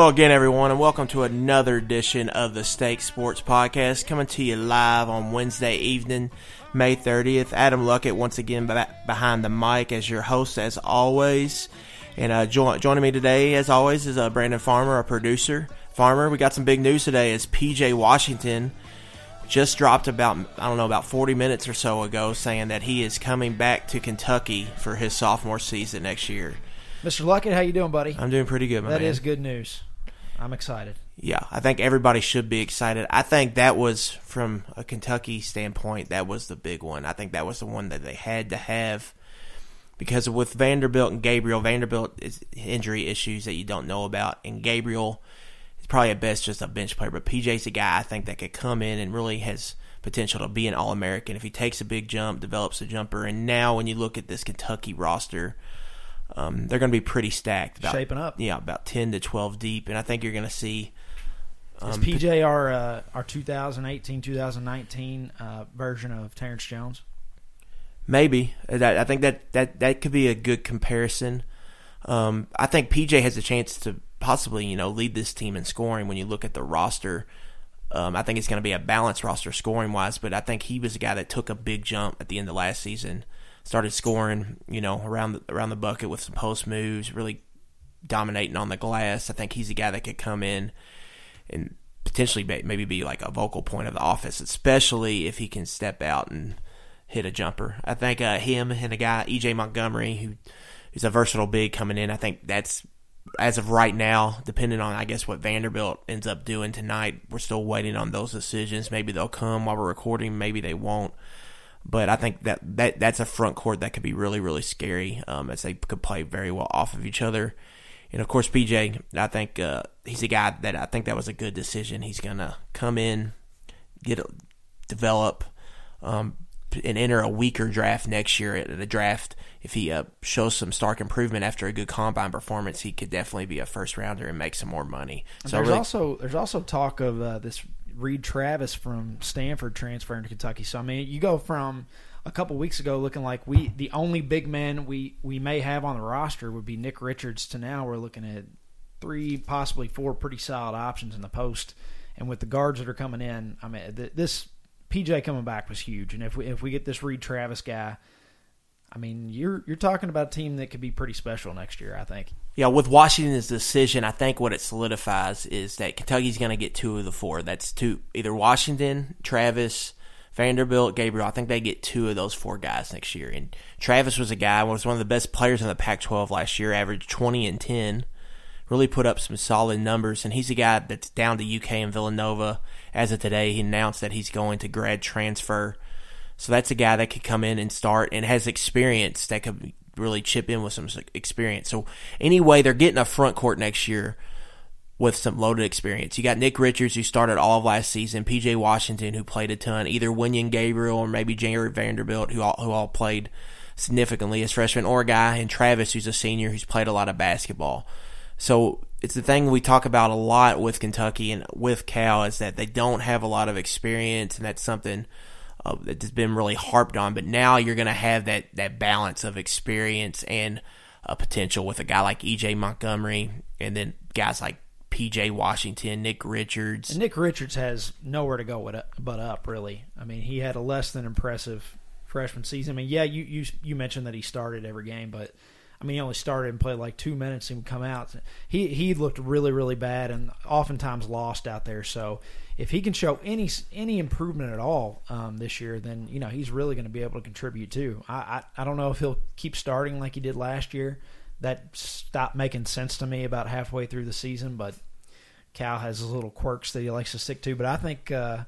Hello again, everyone, and welcome to another edition of the Stake Sports Podcast, coming to you live on Wednesday evening, May 30th. Adam Luckett once again behind the mic as your host, as always. And uh, jo- joining me today, as always, is uh, Brandon Farmer, a producer. Farmer, we got some big news today as PJ Washington just dropped about I don't know about 40 minutes or so ago saying that he is coming back to Kentucky for his sophomore season next year. Mr. Luckett, how you doing, buddy? I'm doing pretty good, my That man. is good news. I'm excited. Yeah, I think everybody should be excited. I think that was from a Kentucky standpoint, that was the big one. I think that was the one that they had to have because with Vanderbilt and Gabriel, Vanderbilt is injury issues that you don't know about, and Gabriel is probably at best just a bench player. But PJ's a guy I think that could come in and really has potential to be an All American if he takes a big jump, develops a jumper. And now when you look at this Kentucky roster, um, they're going to be pretty stacked. About, Shaping up. Yeah, about 10 to 12 deep. And I think you're going to see. Is Um, PJ our uh, our 2018 2019 uh, version of Terrence Jones? Maybe that I think that that that could be a good comparison. Um, I think PJ has a chance to possibly you know lead this team in scoring when you look at the roster. Um, I think it's going to be a balanced roster scoring wise, but I think he was a guy that took a big jump at the end of last season. Started scoring, you know, around the, around the bucket with some post moves, really dominating on the glass. I think he's a guy that could come in and potentially be- maybe be like a vocal point of the office, especially if he can step out and hit a jumper. I think uh, him and a guy EJ Montgomery, who who's a versatile big coming in. I think that's as of right now, depending on I guess what Vanderbilt ends up doing tonight. We're still waiting on those decisions. Maybe they'll come while we're recording. Maybe they won't. But I think that, that that's a front court that could be really really scary um, as they could play very well off of each other. And of course, PJ, I think uh, he's a guy that I think that was a good decision. He's gonna come in, get a, develop, um, and enter a weaker draft next year at the draft. If he uh, shows some stark improvement after a good combine performance, he could definitely be a first rounder and make some more money. So there's really- also there's also talk of uh, this Reid Travis from Stanford transferring to Kentucky. So I mean, you go from a couple weeks ago looking like we the only big man we we may have on the roster would be Nick Richards to now we're looking at three possibly four pretty solid options in the post. And with the guards that are coming in, I mean th- this PJ coming back was huge. And if we if we get this Reid Travis guy. I mean, you're you're talking about a team that could be pretty special next year. I think. Yeah, with Washington's decision, I think what it solidifies is that Kentucky's going to get two of the four. That's two, either Washington, Travis, Vanderbilt, Gabriel. I think they get two of those four guys next year. And Travis was a guy was one of the best players in the Pac-12 last year, averaged 20 and 10. Really put up some solid numbers, and he's a guy that's down to UK and Villanova. As of today, he announced that he's going to grad transfer. So that's a guy that could come in and start and has experience that could really chip in with some experience. So anyway, they're getting a front court next year with some loaded experience. You got Nick Richards who started all of last season, PJ Washington who played a ton, either Wenyen Gabriel or maybe Jarred Vanderbilt who all, who all played significantly as freshmen, or a guy and Travis who's a senior who's played a lot of basketball. So it's the thing we talk about a lot with Kentucky and with Cal is that they don't have a lot of experience, and that's something uh, that's been really harped on. But now you're going to have that that balance of experience and uh, potential with a guy like EJ Montgomery, and then guys like PJ Washington, Nick Richards. And Nick Richards has nowhere to go but up, really. I mean, he had a less than impressive freshman season. I mean, yeah, you you you mentioned that he started every game, but I mean, he only started and played like two minutes and would come out. He he looked really really bad and oftentimes lost out there. So if he can show any any improvement at all um, this year, then you know he's really going to be able to contribute too. I, I I don't know if he'll keep starting like he did last year. That stopped making sense to me about halfway through the season, but Cal has his little quirks that he likes to stick to. But I think uh,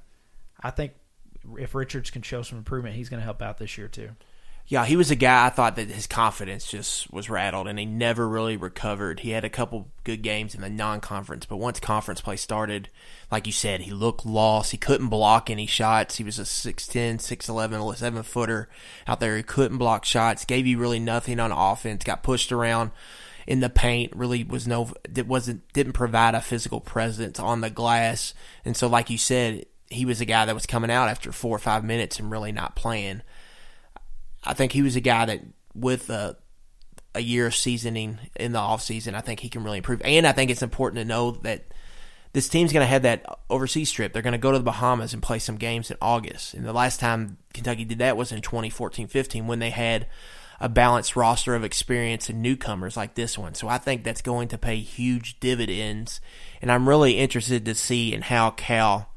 I think if Richards can show some improvement, he's going to help out this year too. Yeah, he was a guy I thought that his confidence just was rattled and he never really recovered. He had a couple good games in the non conference, but once conference play started, like you said, he looked lost. He couldn't block any shots. He was a 6'10, 6'11, 7 footer out there. He couldn't block shots, gave you really nothing on offense, got pushed around in the paint, really was no, it wasn't, didn't provide a physical presence on the glass. And so, like you said, he was a guy that was coming out after four or five minutes and really not playing. I think he was a guy that with uh, a year of seasoning in the offseason, I think he can really improve. And I think it's important to know that this team's going to have that overseas trip. They're going to go to the Bahamas and play some games in August. And the last time Kentucky did that was in 2014-15 when they had a balanced roster of experience and newcomers like this one. So I think that's going to pay huge dividends. And I'm really interested to see in how Cal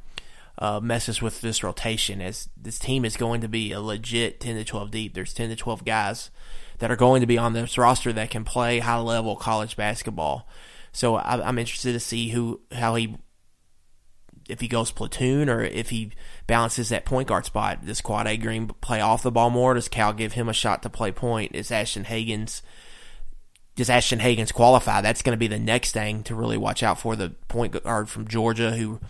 uh, messes with this rotation as this team is going to be a legit 10 to 12 deep. There's 10 to 12 guys that are going to be on this roster that can play high level college basketball. So I, am interested to see who how he if he goes platoon or if he balances that point guard spot. Does Quade Green play off the ball more? Does Cal give him a shot to play point? Is Ashton Hagans does Ashton Hagans qualify? That's going to be the next thing to really watch out for. The point guard from Georgia who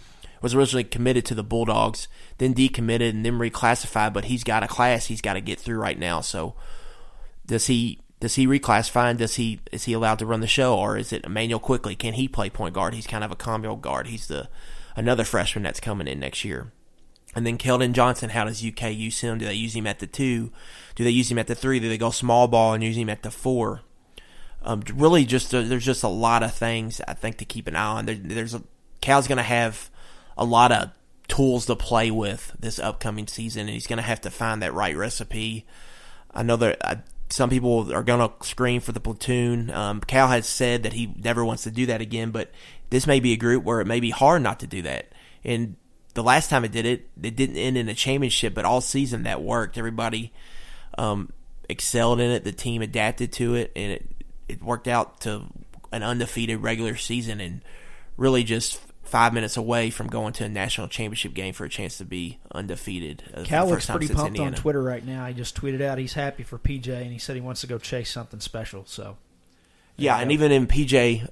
was originally committed to the Bulldogs, then decommitted and then reclassified, but he's got a class he's got to get through right now. So does he does he reclassify and does he is he allowed to run the show or is it Immanuel Quickley? Can he play point guard? He's kind of a combo guard. He's the another freshman that's coming in next year. And then Keldon Johnson, how does UK use him? Do they use him at the two? Do they use him at the three? Do they go small ball and use him at the four? Um, really, just uh, there's just a lot of things I think to keep an eye on. There, there's a, Cal's going to have a lot of tools to play with this upcoming season, and he's going to have to find that right recipe. I know that uh, some people are going to scream for the platoon. Um, Cal has said that he never wants to do that again, but this may be a group where it may be hard not to do that. And the last time it did it, it didn't end in a championship, but all season that worked. Everybody um, excelled in it. The team adapted to it, and it it worked out to an undefeated regular season, and really just five minutes away from going to a national championship game for a chance to be undefeated. Uh, Cal looks pretty pumped Indiana. on Twitter right now. He just tweeted out he's happy for PJ, and he said he wants to go chase something special. So, yeah, and even in PJ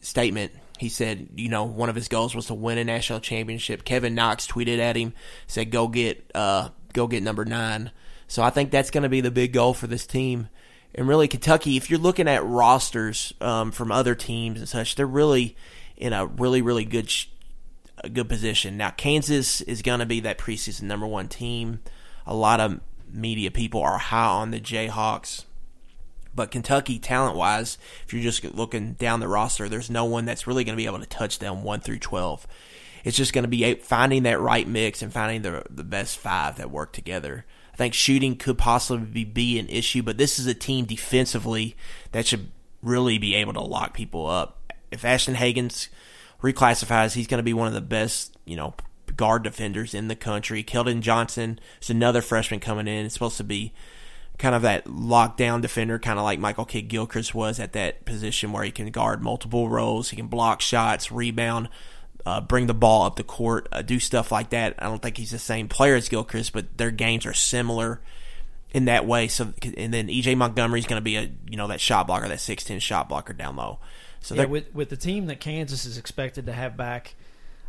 statement, he said, you know, one of his goals was to win a national championship. Kevin Knox tweeted at him, said, "Go get, uh, go get number nine. So I think that's going to be the big goal for this team. And really, Kentucky, if you're looking at rosters um, from other teams and such, they're really in a really really good a good position. Now Kansas is going to be that preseason number one team. A lot of media people are high on the Jayhawks. But Kentucky, talent wise, if you're just looking down the roster, there's no one that's really going to be able to touch them 1 through 12. It's just going to be finding that right mix and finding the, the best five that work together. I think shooting could possibly be an issue, but this is a team defensively that should really be able to lock people up if Ashton Hagans reclassifies, he's going to be one of the best, you know, guard defenders in the country. Keldon Johnson is another freshman coming in. It's supposed to be kind of that lockdown defender, kind of like Michael Kidd Gilchrist was at that position where he can guard multiple roles, he can block shots, rebound, uh, bring the ball up the court, uh, do stuff like that. I don't think he's the same player as Gilchrist, but their games are similar in that way. So, and then EJ Montgomery is going to be a you know that shot blocker, that six ten shot blocker down low. So yeah, with with the team that Kansas is expected to have back,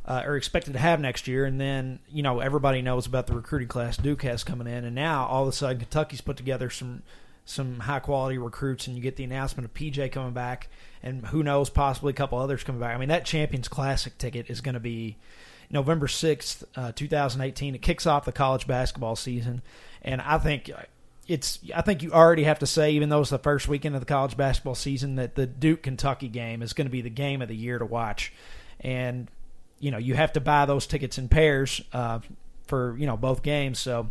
uh, or expected to have next year, and then you know everybody knows about the recruiting class Duke has coming in, and now all of a sudden Kentucky's put together some some high quality recruits, and you get the announcement of PJ coming back, and who knows, possibly a couple others coming back. I mean, that Champions Classic ticket is going to be November sixth, uh, two thousand eighteen. It kicks off the college basketball season, and I think it's I think you already have to say, even though it's the first weekend of the college basketball season, that the Duke Kentucky game is going to be the game of the year to watch, and you know you have to buy those tickets in pairs uh, for you know both games, so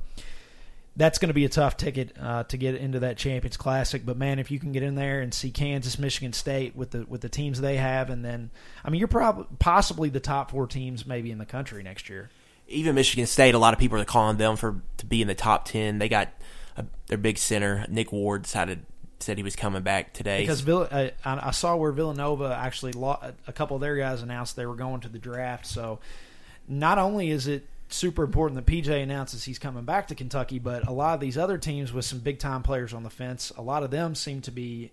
that's going to be a tough ticket uh, to get into that Champions Classic. But man, if you can get in there and see Kansas, Michigan State with the with the teams they have, and then I mean you're probably possibly the top four teams maybe in the country next year. Even Michigan State, a lot of people are calling them for to be in the top ten. They got their big center Nick Ward decided said he was coming back today because Vill- uh, I, I, saw where Villanova actually a couple of their guys announced they were going to the draft. So not only is it super important that PJ announces he's coming back to Kentucky, but a lot of these other teams with some big time players on the fence, a lot of them seem to be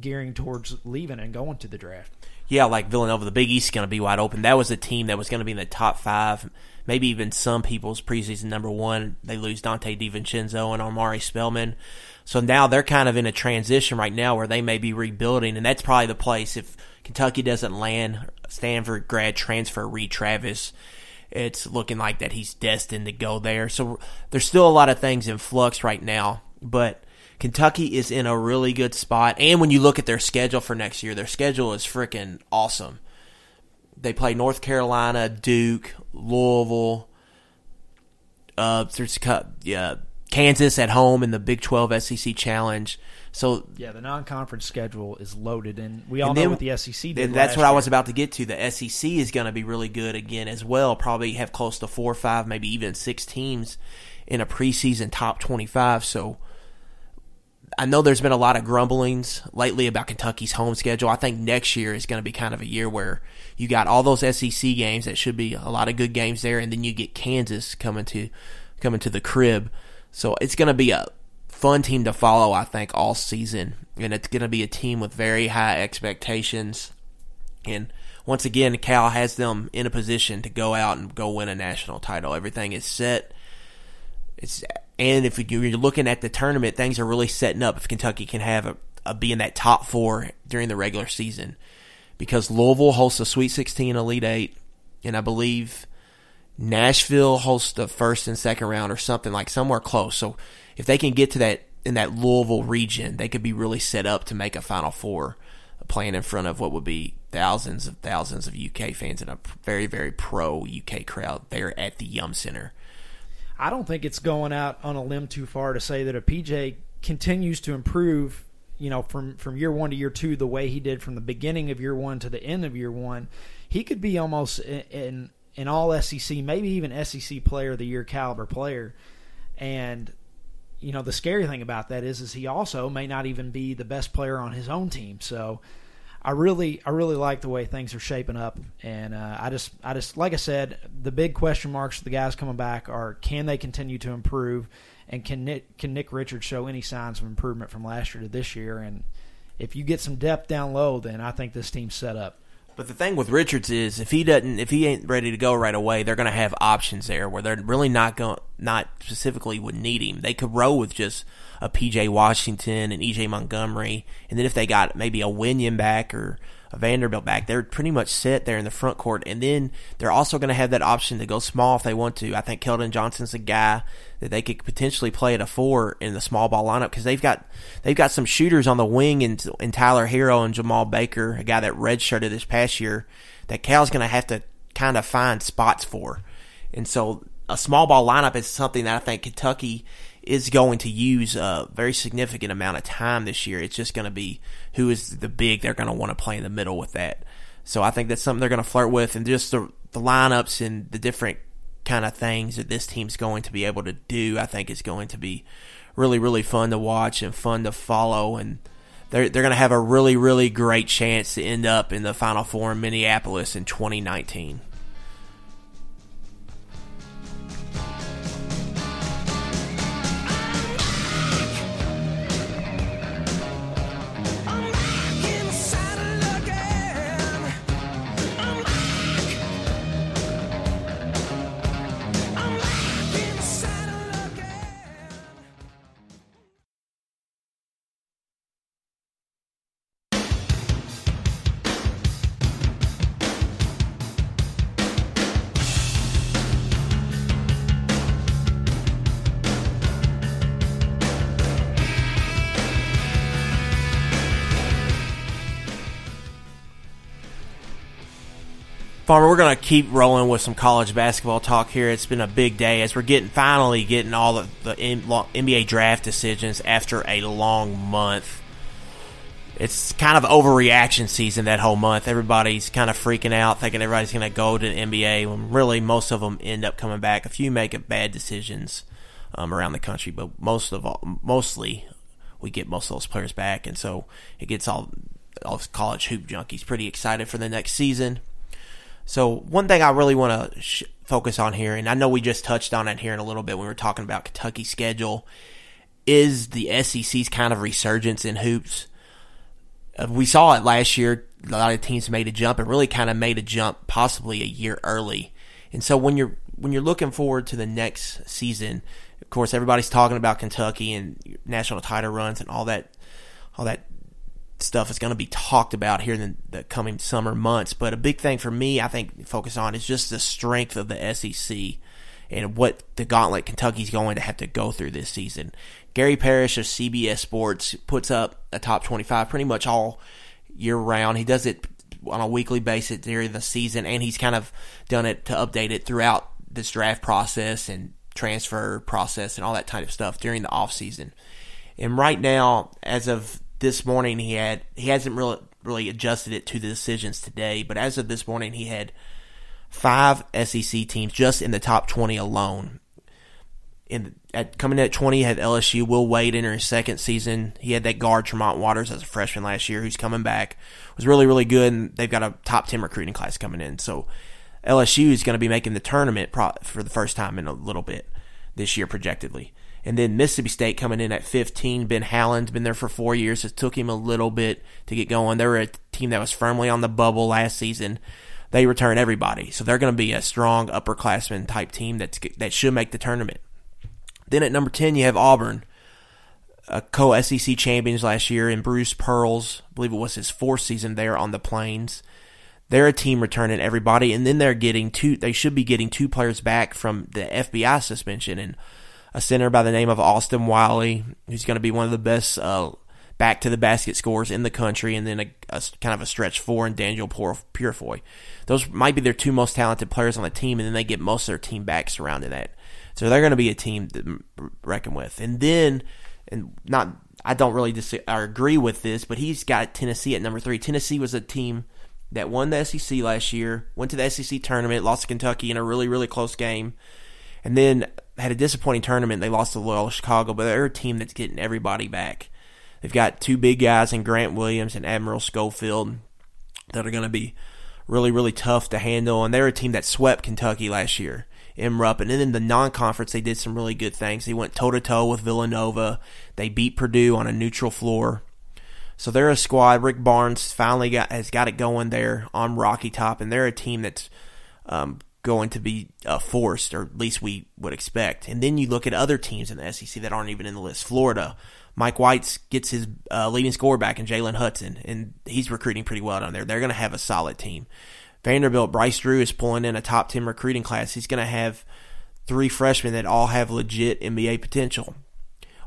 gearing towards leaving and going to the draft. Yeah, like Villanova, the Big East is going to be wide open. That was a team that was going to be in the top five maybe even some people's preseason number one. They lose Donte DiVincenzo and Omari Spellman. So now they're kind of in a transition right now where they may be rebuilding, and that's probably the place if Kentucky doesn't land Stanford grad transfer Reid Travis. It's looking like that he's destined to go there. So there's still a lot of things in flux right now, but Kentucky is in a really good spot. And when you look at their schedule for next year, their schedule is freaking awesome. They play North Carolina, Duke, Louisville, uh, yeah, Kansas at home in the Big 12 SEC Challenge. So yeah, the non-conference schedule is loaded, and we all know what the SEC did. that's what year. I was about to get to. The SEC is going to be really good again as well. Probably have close to four or five, maybe even six teams in a preseason top twenty-five. So I know there's been a lot of grumblings lately about Kentucky's home schedule. I think next year is going to be kind of a year where you got all those SEC games that should be a lot of good games there, and then you get Kansas coming to coming to the crib. So it's going to be a fun team to follow, I think, all season. And it's going to be a team with very high expectations. And once again, Cal has them in a position to go out and go win a national title. Everything is set. It's and if you're looking at the tournament, things are really setting up. If Kentucky can have a, a be in that top four during the regular season, because Louisville hosts a Sweet 16, Elite Eight, and I believe Nashville hosts the first and second round or something like somewhere close. So if they can get to that in that Louisville region, they could be really set up to make a Final Four, playing in front of what would be thousands of thousands of UK fans and a very very pro UK crowd there at the Yum Center. I don't think it's going out on a limb too far to say that a PJ continues to improve, you know, from from year one to year two, the way he did from the beginning of year one to the end of year one, he could be almost in an all SEC, maybe even SEC Player of the Year caliber player, and you know the scary thing about that is is he also may not even be the best player on his own team. So I really I really like the way things are shaping up, and uh, I just I just like I said, the big question marks for the guys coming back are can they continue to improve, and can Nick can Nick Richards show any signs of improvement from last year to this year, and if you get some depth down low, then I think this team's set up. But the thing with Richards is if he doesn't, if he ain't ready to go right away, they're going to have options there where they're really not going, not specifically would need him. They could roll with just a PJ Washington and EJ Montgomery, and then if they got maybe a Wenyen back or a Vanderbilt back, they're pretty much set there in the front court. And then they're also going to have that option to go small if they want to. I think Keldon Johnson's a guy that they could potentially play at a four in the small ball lineup because they've got they've got some shooters on the wing and, and Tyler Herro and Jemarl Baker, a guy that redshirted this past year, that Cal's going to have to kind of find spots for. And so a small ball lineup is something that I think Kentucky is going to use a very significant amount of time this year. It's just going to be who is the big they're going to want to play in the middle with that. So I think that's something they're going to flirt with, and just the the lineups and the different kind of things that this team's going to be able to do, I think is going to be really, really fun to watch and fun to follow. And they're, they're going to have a really, really great chance to end up in the Final Four in Minneapolis in 2019. Farmer, we're going to keep rolling with some college basketball talk here. It's been a big day as we're getting finally getting all of the NBA draft decisions after a long month. It's kind of overreaction season that whole month. Everybody's kind of freaking out, thinking everybody's going to go to the NBA when really most of them end up coming back. A few make bad decisions um, around the country, but most of all, mostly we get most of those players back, and so it gets all all college hoop junkies pretty excited for the next season. So one thing I really want to sh- focus on here, and I know we just touched on it here in a little bit when we were talking about Kentucky's schedule, is the SEC's kind of resurgence in hoops. Uh, we saw it last year. A lot of teams made a jump and really kind of made a jump possibly a year early. And so when you're when you're looking forward to the next season, of course everybody's talking about Kentucky and national title runs and all that all that stuff is going to be talked about here in the, coming summer months. But a big thing for me, I think, focus on is just the strength of the SEC and what the gauntlet Kentucky's going to have to go through this season. Gary Parrish of CBS Sports puts up a top 25 pretty much all year round. He does it on a weekly basis during the season, and he's kind of done it to update it throughout this draft process and transfer process and all that kind of stuff during the off season. And right now, as of this morning, he had he hasn't really really adjusted it to the decisions today, but as of this morning, he had five SEC teams just in the top twenty alone. In at coming in at twenty, had LSU. Will Wade in his second season. He had that guard Tremont Waters as a freshman last year, who's coming back. Was really really good, and they've got a top ten recruiting class coming in. So LSU is going to be making the tournament for the first time in a little bit this year, projectedly. And then Mississippi State coming in at 15. Ben Howland's been there for four years. It took him a little bit to get going. They were a team that was firmly on the bubble last season. They return everybody, so they're going to be a strong upperclassman type team that's that should make the tournament. Then at number 10, you have Auburn, a co SEC champions last year, and Bruce Pearl's. I believe it was his fourth season there on the Plains. They're a team returning everybody, and then they're getting two. They should be getting two players back from the FBI suspension, and a center by the name of Austin Wiley, who's going to be one of the best uh, back to the basket scores in the country, and then a, a kind of a stretch four in Danjel Purifoy. Those might be their two most talented players on the team, and then they get most of their team back surrounding that. So they're going to be a team to reckon with. And then, and not, I don't really dis- or agree with this, but he's got Tennessee at number three. Tennessee was a team that won the SEC last year, went to the SEC tournament, lost to Kentucky in a really, really close game, and then had a disappointing tournament. They lost to Loyola Chicago, but they're a team that's getting everybody back. They've got two big guys in Grant Williams and Admiral Schofield that are going to be really, really tough to handle. And they're a team that swept Kentucky last year in Rupp. And then in the non-conference, they did some really good things. They went toe-to-toe with Villanova. They beat Purdue on a neutral floor. So they're a squad. Rick Barnes finally got has got it going there on Rocky Top, and they're a team that's um, going to be uh, forced, or at least we would expect. And then you look at other teams in the SEC that aren't even in the list. Florida, Mike White's gets his uh, leading scorer back in Jalen Hudson, and he's recruiting pretty well down there. They're going to have a solid team. Vanderbilt, Bryce Drew is pulling in a top 10 recruiting class. He's going to have three freshmen that all have legit NBA potential.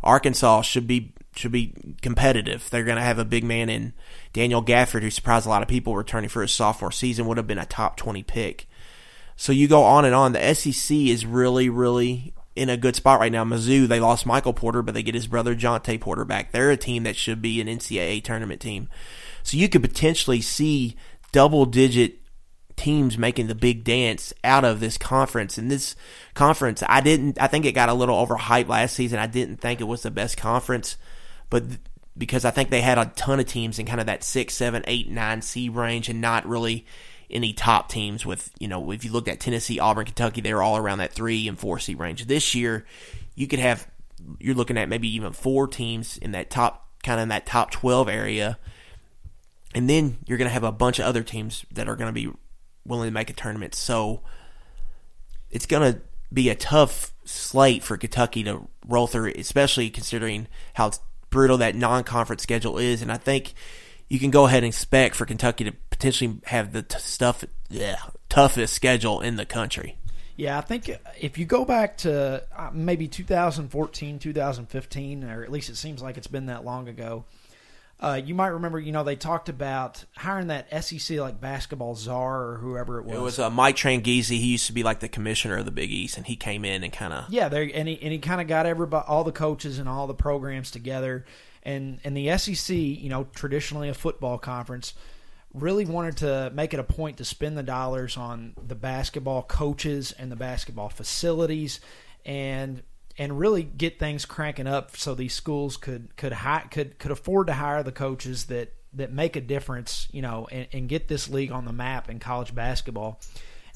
Arkansas should be should be competitive. They're going to have a big man in Daniel Gafford, who surprised a lot of people returning for his sophomore season, would have been a top 20 pick. So you go on and on. The SEC is really, really in a good spot right now. Mizzou, they lost Michael Porter, but they get his brother Jontay Porter back. They're a team that should be an NCAA tournament team. So you could potentially see double digit teams making the big dance out of this conference. And this conference, I didn't, I think it got a little overhyped last season. I didn't think it was the best conference but because I think they had a ton of teams in kind of that six, seven, eight, nine C range, and not really any top teams. With you know, if you looked at Tennessee, Auburn, Kentucky, they were all around that three and four C range. This year, you could have you're looking at maybe even four teams in that top kind of in that top twelve area, and then you're going to have a bunch of other teams that are going to be willing to make a tournament. So it's going to be a tough slate for Kentucky to roll through, especially considering how brutal that non-conference schedule is, and I think you can go ahead and expect for Kentucky to potentially have the t- stuff, yeah, toughest schedule in the country. Yeah, I think if you go back to uh, maybe 2014, 2015, or at least it seems like it's been that long ago, uh, you might remember, you know, they talked about hiring that SEC like basketball czar or whoever it was. It was uh, Mike Tranghese. He used to be like the commissioner of the Big East, and he came in and kind of yeah, there and he and he kind of got everybody, all the coaches and all the programs together, and and the SEC, you know, traditionally a football conference, really wanted to make it a point to spend the dollars on the basketball coaches and the basketball facilities, and and really get things cranking up so these schools could could hi- could could afford to hire the coaches that that make a difference, you know, and, and get this league on the map in college basketball.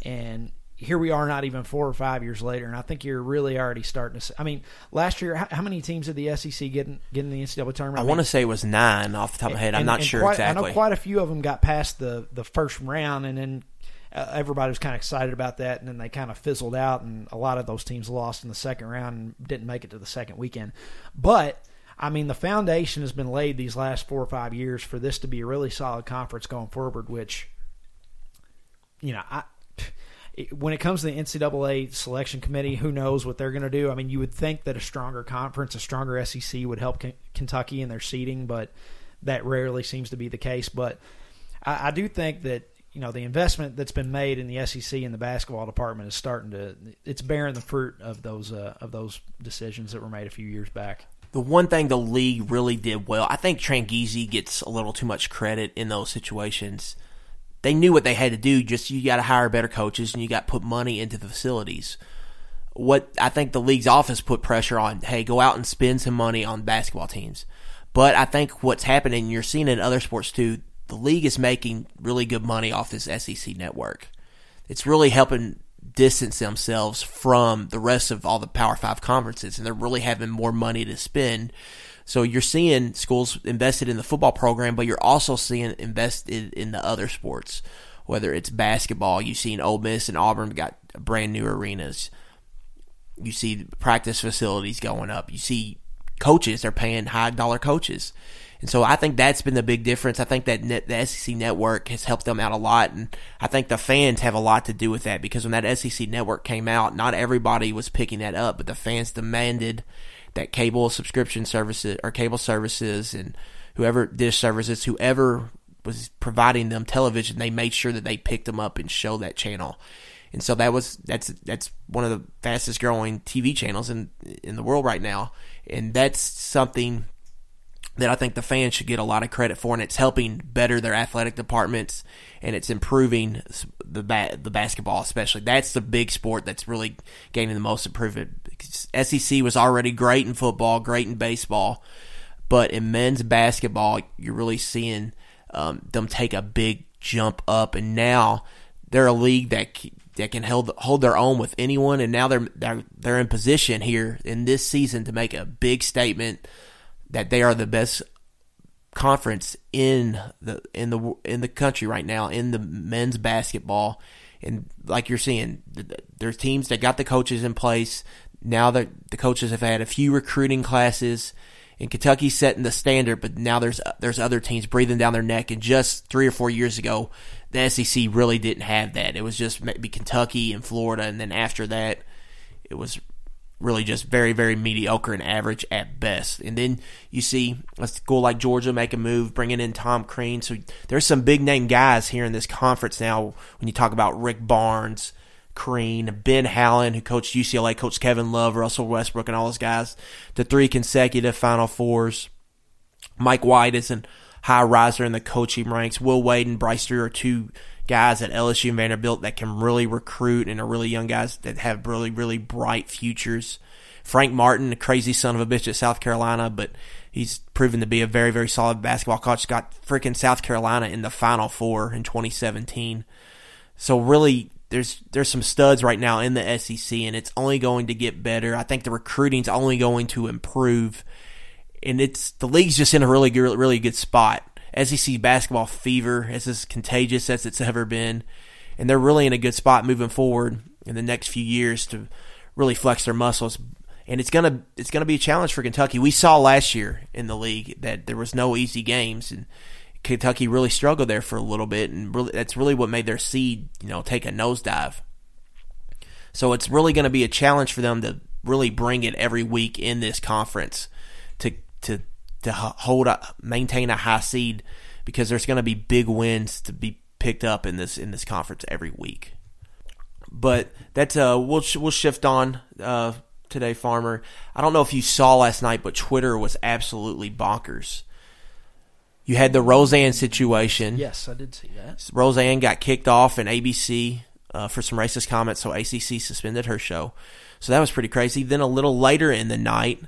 And here we are, not even four or five years later, and I think you're really already starting to. See, I mean, last year, how, how, many teams did the SEC get in, get in the NCAA tournament? I, I want to say it was nine off the top of my head. I'm not sure quite, exactly. I know quite a few of them got past the the first round, and then uh, everybody was kind of excited about that, and then they kind of fizzled out, and a lot of those teams lost in the second round and didn't make it to the second weekend. But I mean, the foundation has been laid these last four or five years for this to be a really solid conference going forward. Which, you know, I when it comes to the NCAA selection committee, who knows what they're going to do? I mean, you would think that a stronger conference, a stronger SEC would help K- Kentucky in their seeding, but that rarely seems to be the case. But I, I do think that you know the investment that's been made in the SEC in the basketball department is starting to it's bearing the fruit of those uh, of those decisions that were made a few years back. The one thing the league really did well, I think Tranghese gets a little too much credit in those situations. They knew what they had to do. Just you got to hire better coaches and you got to put money into the facilities. What I think the league's office put pressure on, hey, go out and spend some money on basketball teams. But I think what's happening, you're seeing in other sports too, the league is making really good money off this SEC network. It's really helping distance themselves from the rest of all the Power Five conferences, and they're really having more money to spend. So you're seeing schools invested in the football program, but you're also seeing invested in the other sports, whether it's basketball. You've seen Ole Miss and Auburn got brand new arenas. You see practice facilities going up. You see coaches; they're paying high dollar coaches. And so I think that's been the big difference. I think that net, the SEC network has helped them out a lot. And I think the fans have a lot to do with that because when that SEC network came out, not everybody was picking that up, but the fans demanded that cable subscription services or cable services and whoever dish services, whoever was providing them television, they made sure that they picked them up and show that channel. And so that was that's that's one of the fastest growing TV channels in in the world right now. And that's something that I think the fans should get a lot of credit for, and it's helping better their athletic departments, and it's improving the ba- the basketball, especially. That's the big sport that's really gaining the most improvement. SEC was already great in football, great in baseball, but in men's basketball, you're really seeing um, them take a big jump up, and now they're a league that that can hold hold their own with anyone, and now they're they're they're in position here in this season to make a big statement that they are the best conference in the in the in the country right now in the men's basketball. And like you're seeing there's teams that got the coaches in place now that the coaches have had a few recruiting classes and Kentucky's setting the standard but now there's uh, there's other teams breathing down their neck and just 3 or 4 years ago the SEC really didn't have that it was just maybe Kentucky and Florida and then after that it was really just very, very mediocre and average at best. And then you see a school like Georgia make a move, bringing in Tom Crean. So there's some big name guys here in this conference now. When you talk about Rick Barnes, Crean, Ben Howland, who coached UCLA, coached Kevin Love, Russell Westbrook, and all those guys, to three consecutive Final Fours. Mike White is a high riser in the coaching ranks. Will Wade and Bryce Drew are two guys at LSU and Vanderbilt that can really recruit and are really young guys that have really, really bright futures. Frank Martin, a crazy son of a bitch at South Carolina, but he's proven to be a very, very solid basketball coach. Got freaking South Carolina in the Final Four in 2017. So really, there's there's some studs right now in the SEC, and it's only going to get better. I think the recruiting's only going to improve, and it's the league's just in a really good, really good spot. SEC basketball fever is as contagious as it's ever been, and they're really in a good spot moving forward in the next few years to really flex their muscles. And it's gonna it's gonna be a challenge for Kentucky. We saw last year in the league that there was no easy games, and Kentucky really struggled there for a little bit, and really that's really what made their seed you know take a nosedive. So it's really going to be a challenge for them to really bring it every week in this conference to to to hold a, maintain a high seed because there's going to be big wins to be picked up in this in this conference every week. But that's uh we'll we'll shift on uh today farmer. I don't know if you saw last night but Twitter was absolutely bonkers. You had the Roseanne situation. Yes, I did see that. Roseanne got kicked off in ABC uh, for some racist comments, so ACC suspended her show. So that was pretty crazy. Then a little later in the night,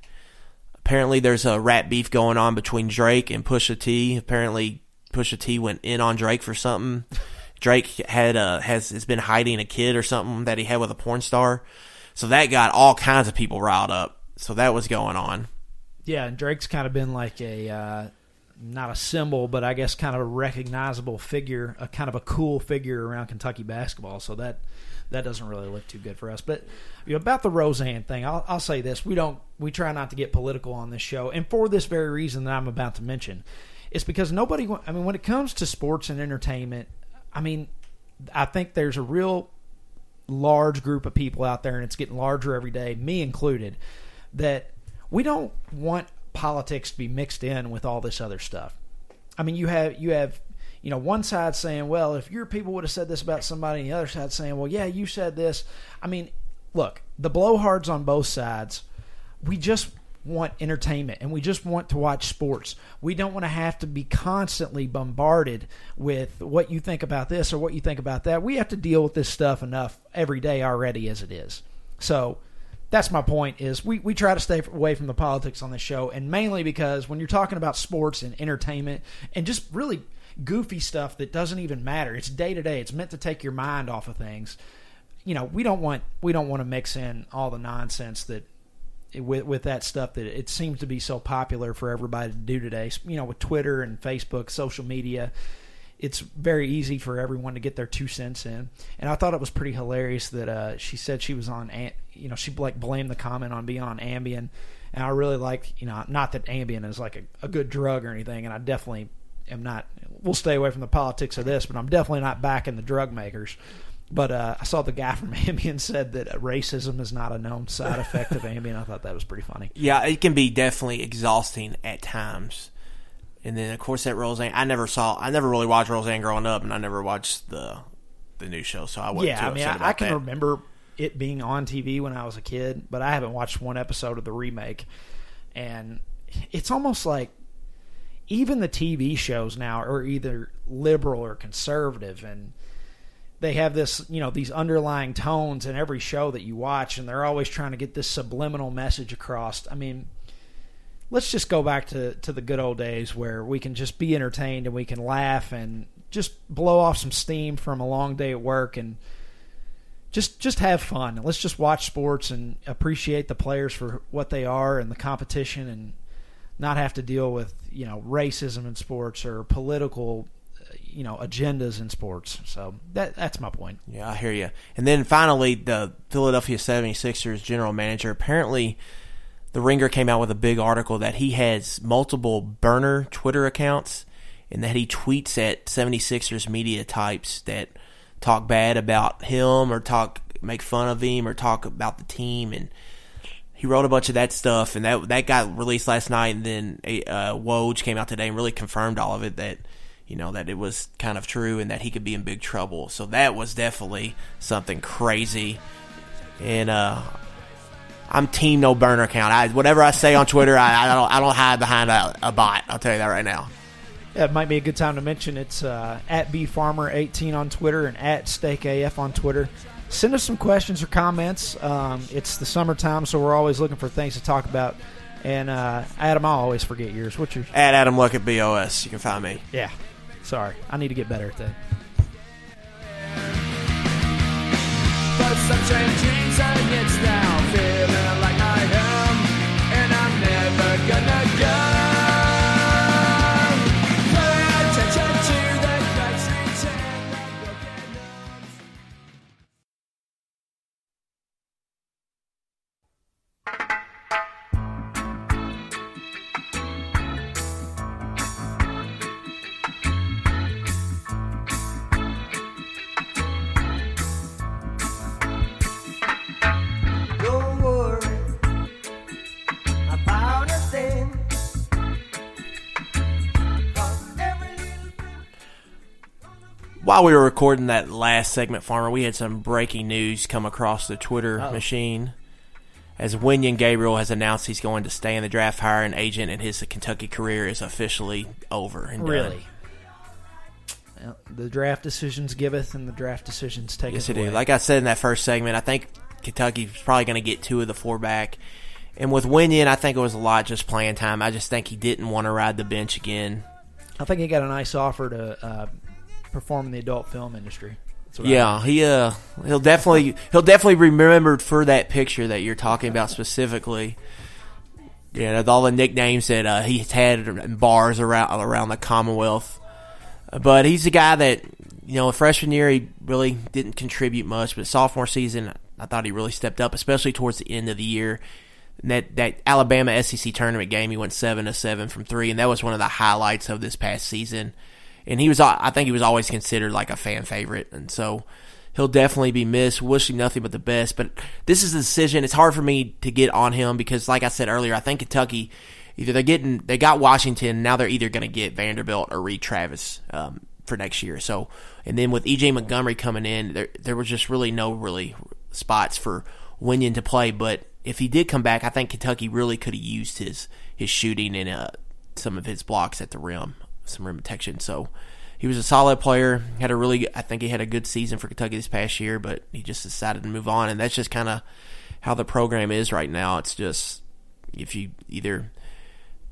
Apparently, there's a rat beef going on between Drake and Pusha T. Apparently, Pusha T went in on Drake for something. Drake had uh, has has been hiding a kid or something that he had with a porn star. So that got all kinds of people riled up. So that was going on. Yeah, and Drake's kind of been like a uh, not a symbol, but I guess kind of a recognizable figure, a kind of a cool figure around Kentucky basketball. So that that doesn't really look too good for us. But you know, about the Roseanne thing, I'll, I'll say this: we don't we try not to get political on this show, and for this very reason that I'm about to mention, it's because nobody. I mean, when it comes to sports and entertainment, I mean, I think there's a real large group of people out there, and it's getting larger every day, me included, that we don't want politics to be mixed in with all this other stuff. I mean, you have you have you know one side saying, well, if your people would have said this about somebody, and the other side saying, well, yeah, you said this. I mean, look, the blowhards on both sides. We just want entertainment and we just want to watch sports. We don't want to have to be constantly bombarded with what you think about this or what you think about that. We have to deal with this stuff enough every day already as it is. So that's my point is we, we try to stay away from the politics on this show and mainly because when you're talking about sports and entertainment and just really goofy stuff that doesn't even matter it's day to day it's meant to take your mind off of things you know we don't want we don't want to mix in all the nonsense that with with that stuff that it seems to be so popular for everybody to do today. You know, with Twitter and Facebook, social media, it's very easy for everyone to get their two cents in. And I thought it was pretty hilarious that uh, she said she was on, you know, she like blamed the comment on being on Ambien. And I really like, you know, not that Ambien is like a, a good drug or anything, and I definitely am not. We'll stay away from the politics of this, but I'm definitely not backing the drug makers. But uh, I saw the guy from Ambien said that racism is not a known side effect of Ambien. I thought that was pretty funny. Yeah, it can be definitely exhausting at times. And then of course that Roseanne. I never saw. I never really watched Roseanne growing up, and I never watched the the new show. So I wasn't. Yeah, I mean, I, I, can that. remember it being on TV when I was a kid, but I haven't watched one episode of the remake. And it's almost like even the TV shows now are either liberal or conservative, and they have this, you know, these underlying tones in every show that you watch, and they're always trying to get this subliminal message across. I mean, let's just go back to, to the good old days where we can just be entertained and we can laugh and just blow off some steam from a long day at work and just just have fun. Let's just watch sports and appreciate the players for what they are and the competition and not have to deal with, you know, racism in sports or political uh, you know agendas in sports. So that that's my point. Yeah, I hear you. And then finally, the Philadelphia 76ers general manager apparently the Ringer came out with a big article that he has multiple burner Twitter accounts and that he tweets at 76ers media types that talk bad about him or talk make fun of him or talk about the team and he wrote a bunch of that stuff and that that got released last night and then uh, Woj came out today and really confirmed all of it that you know, that it was kind of true and that he could be in big trouble. So that was definitely something crazy. And uh, I'm team no burner account. I, whatever I say on Twitter, I, I, don't I don't hide behind a, a, bot. I'll tell you that right now. Yeah, it might be a good time to mention it's uh, at bfarmer18 on Twitter and at steakaf on Twitter. Send us some questions or comments. Um, it's the summertime, so we're always looking for things to talk about. And uh, Adam, I always forget yours. What's yours? At Adam Luck at BOS. You can find me. Yeah. Sorry, I need to get better at that. But some dreams and now feeling like I am, and I'm never gonna go. While we were recording that last segment, Farmer, we had some breaking news come across the Twitter oh. machine. As Wenyen Gabriel has announced he's going to stay in the draft, hire an agent, and his Kentucky career is officially over. And really? Well, the draft decisions giveth, and the draft decisions take. Yes, it do. Like I said in that first segment, I think Kentucky's probably going to get two of the four back. And with Wenyen, I think it was a lot just playing time. I just think he didn't want to ride the bench again. I think he got a nice offer to uh, perform in the adult film industry. Yeah, he uh he'll definitely he'll definitely be remembered for that picture that you're talking about specifically. Yeah, with all the nicknames that uh, he's had in bars around around the Commonwealth. But he's a guy that you know, freshman year he really didn't contribute much, but sophomore season I thought he really stepped up, especially towards the end of the year. And that that Alabama SEC tournament game, he went seven to seven from three, and that was one of the highlights of this past season and he was I think he was always considered like a fan favorite, and so he'll definitely be missed. Wish him nothing but the best. But this is a decision. It's hard for me to get on him because, like I said earlier, I think Kentucky either they're getting they got Washington now they're either going to get Vanderbilt or Reid Travis um, for next year. So and then with EJ Montgomery coming in, there there was just really no really spots for Wenyen to play. But if he did come back, I think Kentucky really could have used his his shooting and uh, some of his blocks at the rim, some rim protection. So he was a solid player. Had a really, I think he had a good season for Kentucky this past year, but he just decided to move on, and that's just kind of how the program is right now. It's just if you either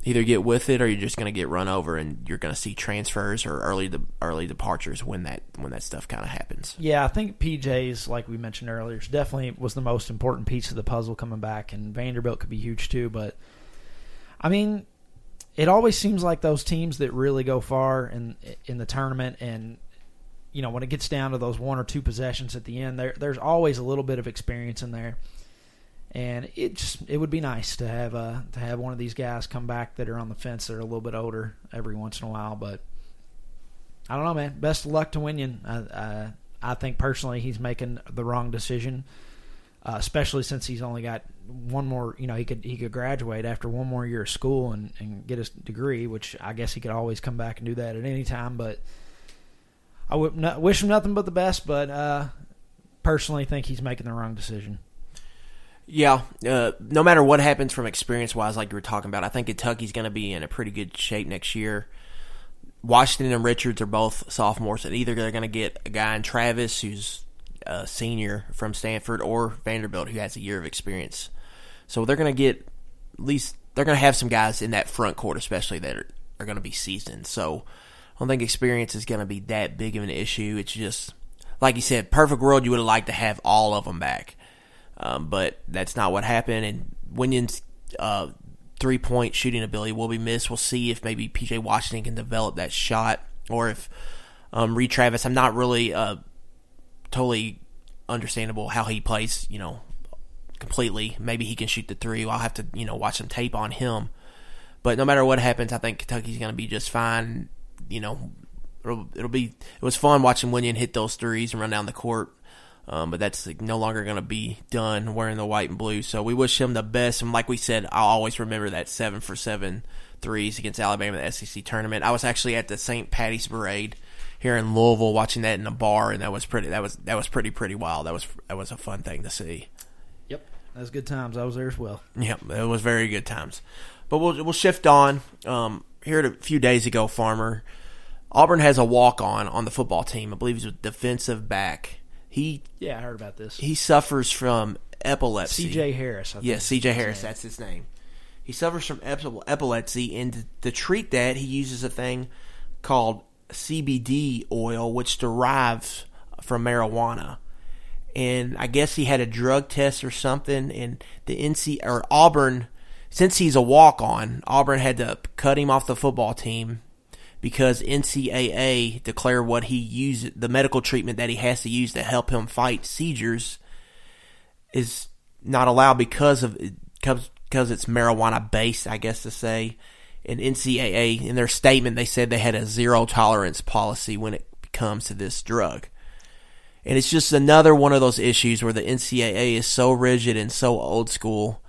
either get with it or you're just going to get run over and you're going to see transfers or early de- early departures when that when that stuff kind of happens. Yeah, I think PJ's like we mentioned earlier, definitely was the most important piece of the puzzle coming back, and Vanderbilt could be huge too. But I mean, it always seems like those teams that really go far in in the tournament and you know when it gets down to those one or two possessions at the end, there there's always a little bit of experience in there and it just it would be nice to have uh to have one of these guys come back that are on the fence that are a little bit older every once in a while. But I don't know, man. Best of luck to Wenyen. I I, I think personally he's making the wrong decision, uh, especially since he's only got one more. You know, he could he could graduate after one more year of school and and get his degree, which I guess he could always come back and do that at any time. But I would not, wish him nothing but the best. But uh, personally, think he's making the wrong decision. Yeah, uh, no matter what happens from experience wise, like you were talking about, I think Kentucky's going to be in a pretty good shape next year. Washington and Richards are both sophomores, and either they're going to get a guy in Travis who's a senior from Stanford, or Vanderbilt who has a year of experience. So they're going to get at least they're going to have some guys in that front court, especially that are, are going to be seasoned. So I don't think experience is going to be that big of an issue. It's just like you said, perfect world. You would have liked to have all of them back um, but that's not what happened. And Wenyen's uh, three point shooting ability will be missed. We'll see if maybe PJ Washington can develop that shot, or if um, Reid Travis. I'm not really uh, totally understandable how he plays. You know, completely. Maybe he can shoot the three. I'll have to you know watch some tape on him. But no matter what happens, I think Kentucky's going to be just fine. You know, it'll, it'll be. It was fun watching Wenyen hit those threes and run down the court. Um, but that's no longer going to be done wearing the white and blue. So we wish him the best. And like we said, I'll always remember that seven for seven threes against Alabama in the SEC tournament. I was actually at the St. Patty's Parade here in Louisville watching that in a bar, and that was pretty. That was that was pretty pretty wild. That was that was a fun thing to see. Yep, that was good times. I was there as well. Yep, it was very good times. But we'll we'll shift on. Um, here a few days ago, Farmer Auburn has a walk on on the football team. I believe he's a defensive back he yeah, I heard about this. He suffers from epilepsy. C.J. Harris. I yes, C.J. Harris. That's his name. He suffers from epilepsy, and to, to treat that, he uses a thing called CBD oil, which derives from marijuana. And I guess he had a drug test or something, and the NC or Auburn, since he's a walk on, Auburn had to cut him off the football team because NCAA declared what he used, the medical treatment that he has to use to help him fight seizures, is not allowed because of because it's marijuana based, I guess to say. And NCAA, in their statement, they said they had a zero tolerance policy when it comes to this drug. And it's just another one of those issues where the NCAA is so rigid and so old school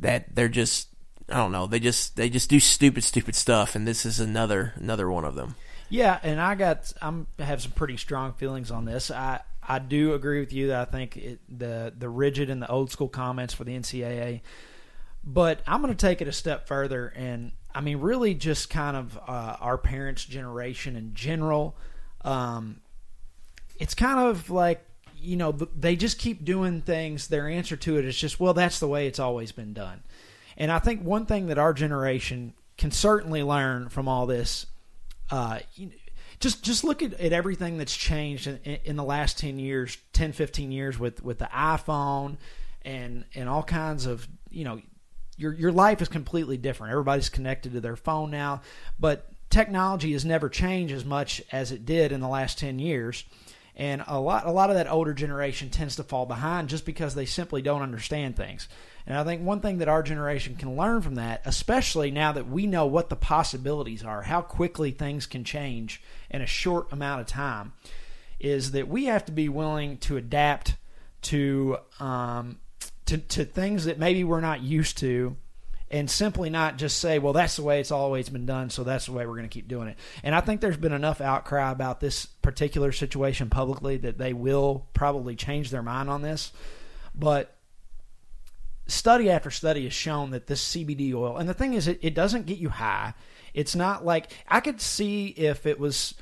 that they're just I don't know. They just they just do stupid, stupid stuff, and this is another another one of them. Yeah, and I got I'm have some pretty strong feelings on this. I I do agree with you that I think it, the the rigid and the old school comments for the NCAA, but I'm going to take it a step further, and I mean really just kind of uh, our parents' generation in general. Um, it's kind of like you know they just keep doing things. Their answer to it is just well, that's the way it's always been done. And I think one thing that our generation can certainly learn from all this, uh, just just look at, at everything that's changed in, in, the last 10 years, 10, 15 years with, with the iPhone and and all kinds of, you know, your your life is completely different. Everybody's connected to their phone now, but technology has never changed as much as it did in the last 10 years. And a lot a lot of that older generation tends to fall behind just because they simply don't understand things. And I think one thing that our generation can learn from that, especially now that we know what the possibilities are, how quickly things can change in a short amount of time, is that we have to be willing to adapt to um, to, to things that maybe we're not used to and simply not just say, well, that's the way it's always been done, so that's the way we're going to keep doing it. And I think there's been enough outcry about this particular situation publicly that they will probably change their mind on this. But study after study has shown that this CBD oil, and the thing is, it, it doesn't get you high. It's not like I could see if it was.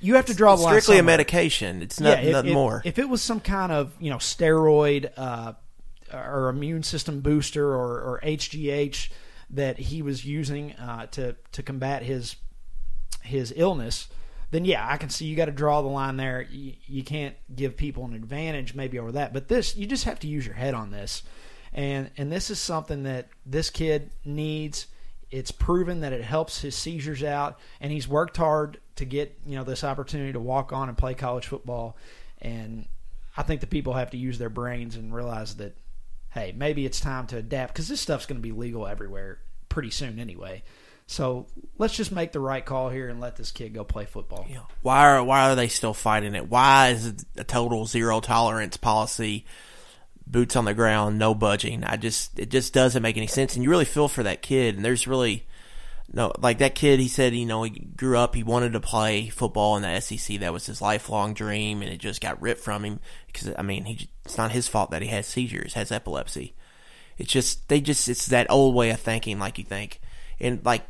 You have to draw the line strictly a medication. It's not, Yeah, if- nothing if, more. If it was some kind of you know steroid uh, or immune system booster or, or HGH that he was using uh, to to combat his his illness, then yeah, I can see you got to draw the line there. You, you can't give people an advantage maybe over that, but this you just have to use your head on this, and and this is something that this kid needs. It's proven that it helps his seizures out, and he's worked hard to get you know this opportunity to walk on and play college football. And I think the people have to use their brains and realize that, hey, maybe it's time to adapt because this stuff's going to be legal everywhere pretty soon anyway. So let's just make the right call here and let this kid go play football. Yeah. Why are why are they still fighting it? Why is it a total zero tolerance policy? Boots on the ground, no budging. I just it just doesn't make any sense. And you really feel for that kid. And there's really no like that kid. He said you know he grew up. He wanted to play football in the SEC. That was his lifelong dream, and it just got ripped from him because I mean he it's not his fault that he has seizures, has epilepsy. It's just they just it's that old way of thinking, like you think, and like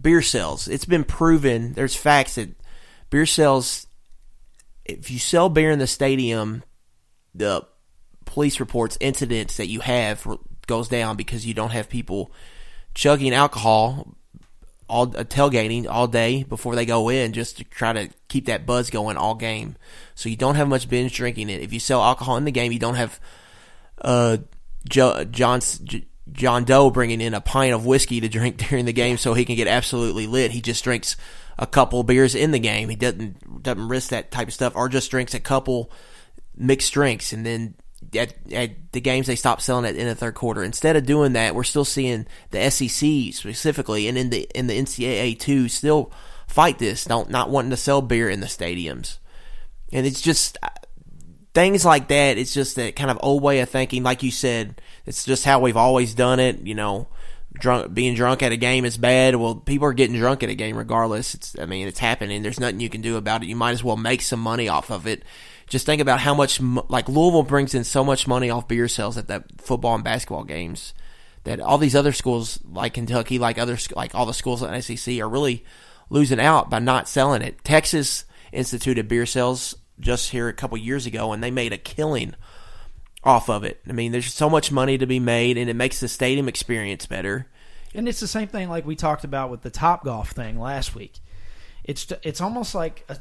beer sales. It's been proven. There's facts that beer sales. If you sell beer in the stadium, the police reports incidents that you have goes down because you don't have people chugging alcohol all uh, tailgating all day before they go in just to try to keep that buzz going all game. So you don't have much binge drinking it. If you sell alcohol in the game, you don't have uh jo- John's J- John Doe bringing in a pint of whiskey to drink during the game so he can get absolutely lit. He just drinks a couple beers in the game. He doesn't doesn't risk that type of stuff, or just drinks a couple mixed drinks, and then at, at the games they stopped selling it in the third quarter. Instead of doing that, we're still seeing the SEC specifically, and in the in the NCAA too, still fight this. Don't not wanting to sell beer in the stadiums, and it's just uh, things like that. It's just that kind of old way of thinking. Like you said, it's just how we've always done it. You know, drunk being drunk at a game is bad. Well, people are getting drunk at a game regardless. It's I mean it's happening. There's nothing you can do about it. You might as well make some money off of it. Just think about how much like Louisville brings in so much money off beer sales at that football and basketball games that all these other schools like Kentucky, like other like all the schools in the SEC are really losing out by not selling it. Texas instituted beer sales just here a couple years ago, and they made a killing off of it. I mean, there's so much money to be made, and it makes the stadium experience better. And it's the same thing like we talked about with the Top Golf thing last week. It's it's almost like, a,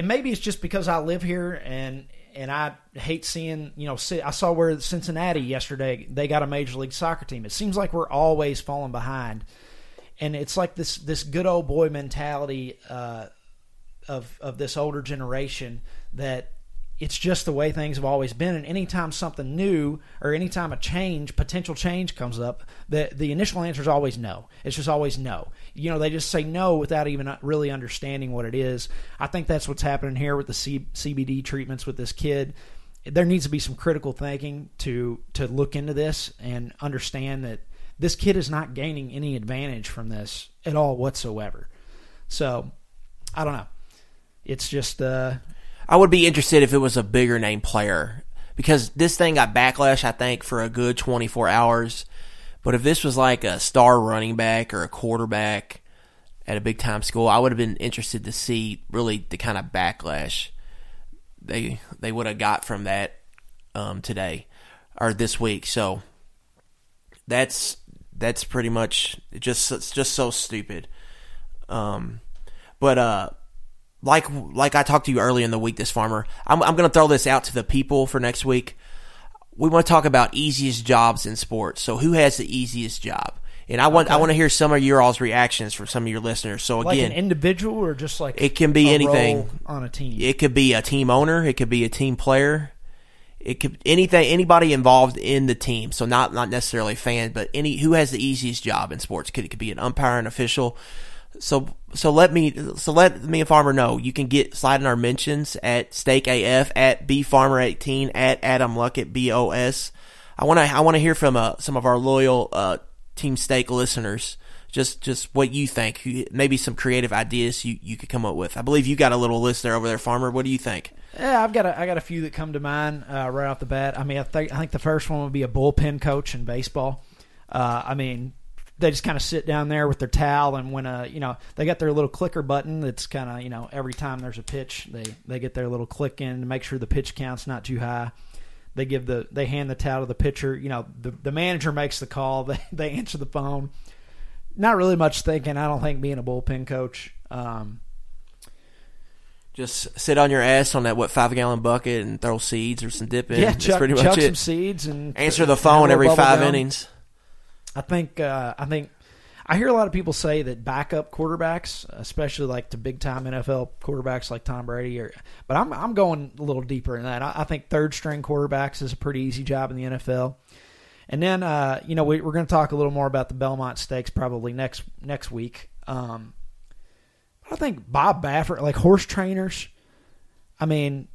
and maybe it's just because I live here and and I hate seeing you know I saw where Cincinnati yesterday they got a major league soccer team. It seems like we're always falling behind, and it's like this this good old boy mentality uh, of of this older generation that it's just the way things have always been. And anytime something new or anytime a change, potential change comes up, the the initial answer is always no. It's just always no. You know, they just say no without even really understanding what it is. I think that's what's happening here with the C- CBD treatments with this kid. There needs to be some critical thinking to to look into this and understand that this kid is not gaining any advantage from this at all whatsoever. So, I don't know. It's just uh, I would be interested if it was a bigger name player because this thing got backlash, I think, for a good 24 hours. But if this was like a star running back or a quarterback at a big time school, I would have been interested to see really the kind of backlash they they would have got from that um, today or this week. So that's that's pretty much just it's just so stupid. Um, but uh, like like I talked to you earlier in the week, this farmer, I'm I'm gonna throw this out to the people for next week. We want to talk about easiest jobs in sports. So who has the easiest job? And I want Okay. I want to hear some of your all's reactions from some of your listeners. So like again, an individual or just like it can be a anything. on a team. It could be a team owner. It could be a team player. It could anything anybody involved in the team. So not not necessarily a fan, but any who has the easiest job in sports. Could it could be an umpire, an official, So so let me so let me and Farmer know you can get slide in our mentions at Steak AF at B Farmer eighteen at Adam Luckett B O S. I want to I want to hear from uh, some of our loyal uh, Team Steak listeners. Just just what you think. Maybe some creative ideas you, you could come up with. I believe you got a little list there over there, Farmer. What do you think? Yeah, I've got a, I got a few that come to mind uh, right off the bat. I mean, I think I think the first one would be a bullpen coach in baseball. Uh, I mean, they just kind of sit down there with their towel and when a you know they got their little clicker button that's kind of you know every time there's a pitch they they get their little click in to make sure the pitch count's not too high they give the they hand the towel to the pitcher you know the the manager makes the call they they answer the phone not really much thinking i don't think being a bullpen coach um, just sit on your ass on that what five gallon bucket and throw seeds or some dip in. Yeah, That's chuck, pretty much chuck it. some seeds and Answer the phone every five innings. I think uh, I think I hear a lot of people say that backup quarterbacks, especially like to big time NFL quarterbacks like Tom Brady, or but I'm I'm going a little deeper in that. I, I think third string quarterbacks is a pretty easy job in the NFL. And then uh, you know we, are going to talk a little more about the Belmont Stakes probably next next week. Um, I think Bob Baffert, like horse trainers. I mean,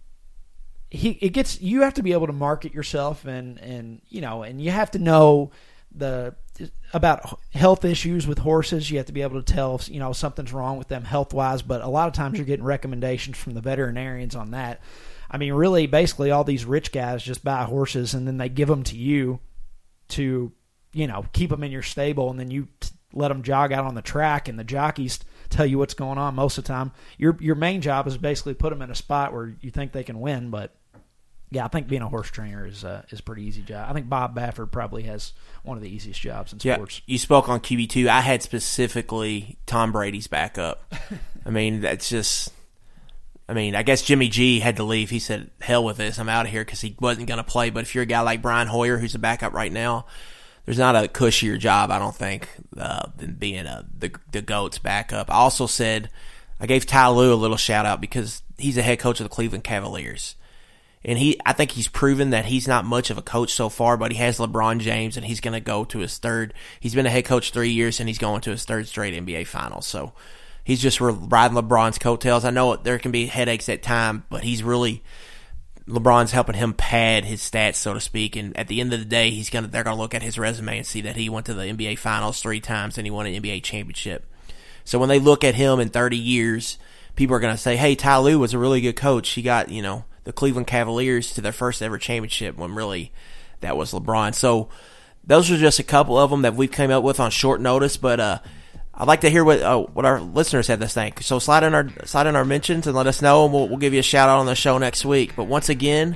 he it gets you have to be able to market yourself and and you know and you have to know the about health issues with horses. You have to be able to tell if you know something's wrong with them health wise. But a lot of times you're getting recommendations from the veterinarians on that. I mean, really, basically, all these rich guys just buy horses and then they give them to you to you know keep them in your stable, and then you t- let them jog out on the track, and the jockeys tell you what's going on most of the time. Your your main job is basically put them in a spot where you think they can win, but yeah, I think being a horse trainer is uh, is a pretty easy job. I think Bob Baffert probably has one of the easiest jobs in sports. Yeah, you spoke on QB two. I had specifically Tom Brady's backup. I mean, that's just. I mean, I guess Jimmy G had to leave. He said, "Hell with this, I'm out of here" because he wasn't going to play. But if you're a guy like Brian Hoyer, who's a backup right now, there's not a cushier job, I don't think, uh, than being a the the goats backup. I also said I gave Ty Lue a little shout out because he's the head coach of the Cleveland Cavaliers and he I think he's proven that he's not much of a coach so far, but he has LeBron James and he's going to go to his third. He's been a head coach 3 years and he's going to his third straight NBA finals. So he's just riding LeBron's coattails. I know there can be headaches at time, but he's really LeBron's helping him pad his stats, so to speak. And at the end of the day, he's gonna they're gonna look at his resume and see that he went to the NBA Finals three times and he won an NBA championship. So when they look at him in 30 years, people are gonna say, "Hey, Ty Lue was a really good coach. He got you know the Cleveland Cavaliers to their first ever championship when really that was LeBron. So those are just a couple of them that we've came up with on short notice, but uh, I'd like to hear what uh, what our listeners have to think. So slide in our slide in our mentions and let us know, and we'll, we'll give you a shout out on the show next week. But once again,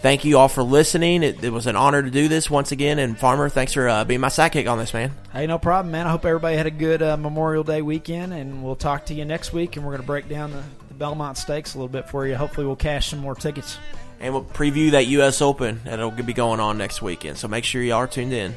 thank you all for listening. It, it was an honor to do this once again. And Farmer, thanks for uh, being my sidekick on this, man. Hey, no problem, man. I hope everybody had a good uh, Memorial Day weekend, and we'll talk to you next week. And we're going to break down the, the Belmont Stakes a little bit for you. Hopefully, we'll cash some more tickets. And we'll preview that U.S. Open that'll be going on next weekend. So make sure you are tuned in.